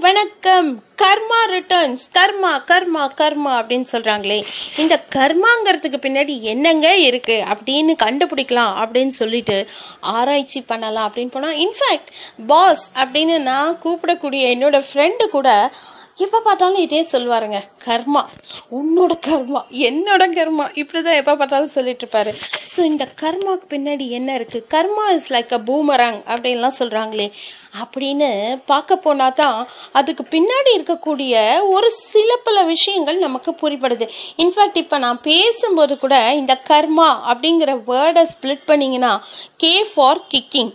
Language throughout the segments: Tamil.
வணக்கம். கர்மா ரிட்டர்ன்ஸ் கர்மா கர்மா கர்மா அப்படின்னு சொல்கிறாங்களே இந்த கர்மாங்கிறதுக்கு பின்னாடி என்னங்க இருக்குது அப்படின்னு கண்டுபிடிக்கலாம் அப்படின்னு சொல்லிட்டு ஆராய்ச்சி பண்ணலாம் அப்படின்னு போனால் இன்ஃபேக்ட் பாஸ் அப்படின்னு நான் கூப்பிடக்கூடிய என்னோடய ஃப்ரெண்டு கூட எப்போ பார்த்தாலும் இதே சொல்லுவாருங்க கர்மா உன்னோட கர்மா என்னோட கர்மா. இப்படி தான் எப்போ பார்த்தாலும் சொல்லிட்டு இருப்பாரு. ஸோ இந்த கர்மாவுக்கு பின்னாடி என்ன இருக்குது கர்மா இஸ் லைக் அ பூமரங் அப்படின்லாம் சொல்கிறாங்களே அப்படின்னு பார்க்க போனால் தான் அதுக்கு பின்னாடி இருக்கக்கூடிய ஒரு சில பல விஷயங்கள் நமக்கு புரிப்படுது இன்ஃபேக்ட் இப்போ நான் பேசும்போது கூட இந்த கர்மா அப்படிங்கிற வேர்டை ஸ்ப்ளிட் பண்ணிங்கன்னா K for kicking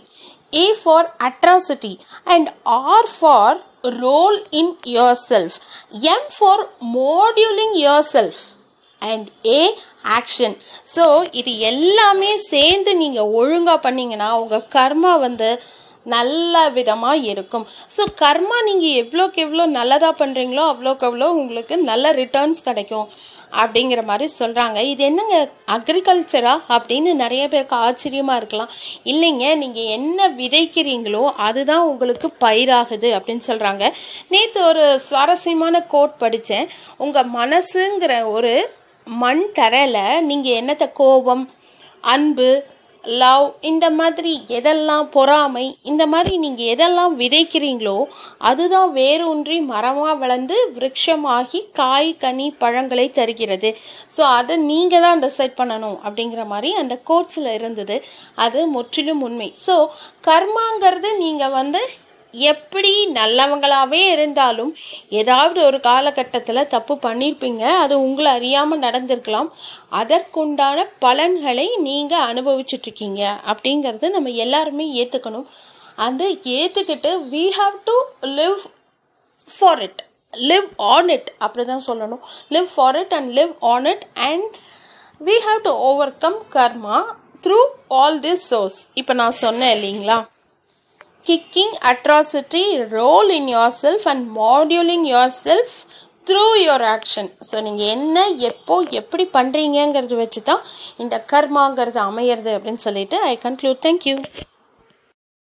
A for atrocity and R for role in yourself. M for moduling yourself. And A action so இது எல்லாமே சேர்ந்து நீங்கள் ஒழுங்காக பண்ணீங்கன்னா உங்கள் கர்மா வந்து நல்ல விதமாக இருக்கும். ஸோ கர்மா நீங்கள் எவ்வளோக்கு எவ்வளோ நல்லதாக பண்ணுறீங்களோ அவ்வளோக்கு அவ்வளோ உங்களுக்கு நல்ல ரிட்டர்ன்ஸ் கிடைக்கும் அப்படிங்கிற மாதிரி சொல்கிறாங்க இது என்னங்க? அக்ரிகல்ச்சரா அப்படின்னு நிறைய பேருக்கு ஆச்சரியமாக இருக்கலாம். இல்லைங்க நீங்கள் என்ன விதைக்கிறீங்களோ அதுதான் உங்களுக்கு பயிராகுது அப்படின்னு சொல்கிறாங்க நேற்று ஒரு சுவாரஸ்யமான கோட் படித்தேன் உங்கள் மனசுங்கிற ஒரு மண் தரையில் நீங்கள் என்னத்தை கோபம் அன்பு லவ் இந்த மாதிரி எதெல்லாம் பொறாமை இந்த மாதிரி நீங்கள் எதெல்லாம் விதைக்கிறீங்களோ அதுதான் வேரூன்றி மரமாக வளர்ந்து விருட்சமாகி காய் கனி பழங்களை தருகிறது. ஸோ அதை நீங்கள் தான் டிசைட் பண்ணணும் அப்படிங்கிற மாதிரி அந்த கோட்ஸில் இருந்தது. அது முற்றிலும் உண்மை. ஸோ கர்மாங்கிறது நீங்கள் வந்து எப்படி நல்லவங்களாகவே இருந்தாலும் ஏதாவது ஒரு காலகட்டத்தில் தப்பு பண்ணியிருப்பீங்க அது உங்களை அறியாமல் நடந்திருக்கலாம். அதற்குண்டான பலன்களை நீங்கள் அனுபவிச்சுட்ருக்கீங்க அப்படிங்கிறது நம்ம எல்லாருமே ஏற்றுக்கணும் அந்த ஏற்றுக்கிட்டு we have to live for it live on it அப்படி தான் சொல்லணும். Live for it and live on it and we have to overcome karma through all this source இப்போ நான் சொன்னேன் இல்லைங்களா? Kicking atrocity your in yourself and moduling yourself through your action so நீங்கள் என்ன எப்போ எப்படி பண்ணுறீங்கங்கிறது வச்சு தான் இந்த கர்மாங்கிறது அமையிறது அப்படின்னு சொல்லிட்டு ஐ கன்க்ளூட் தேங்க்யூ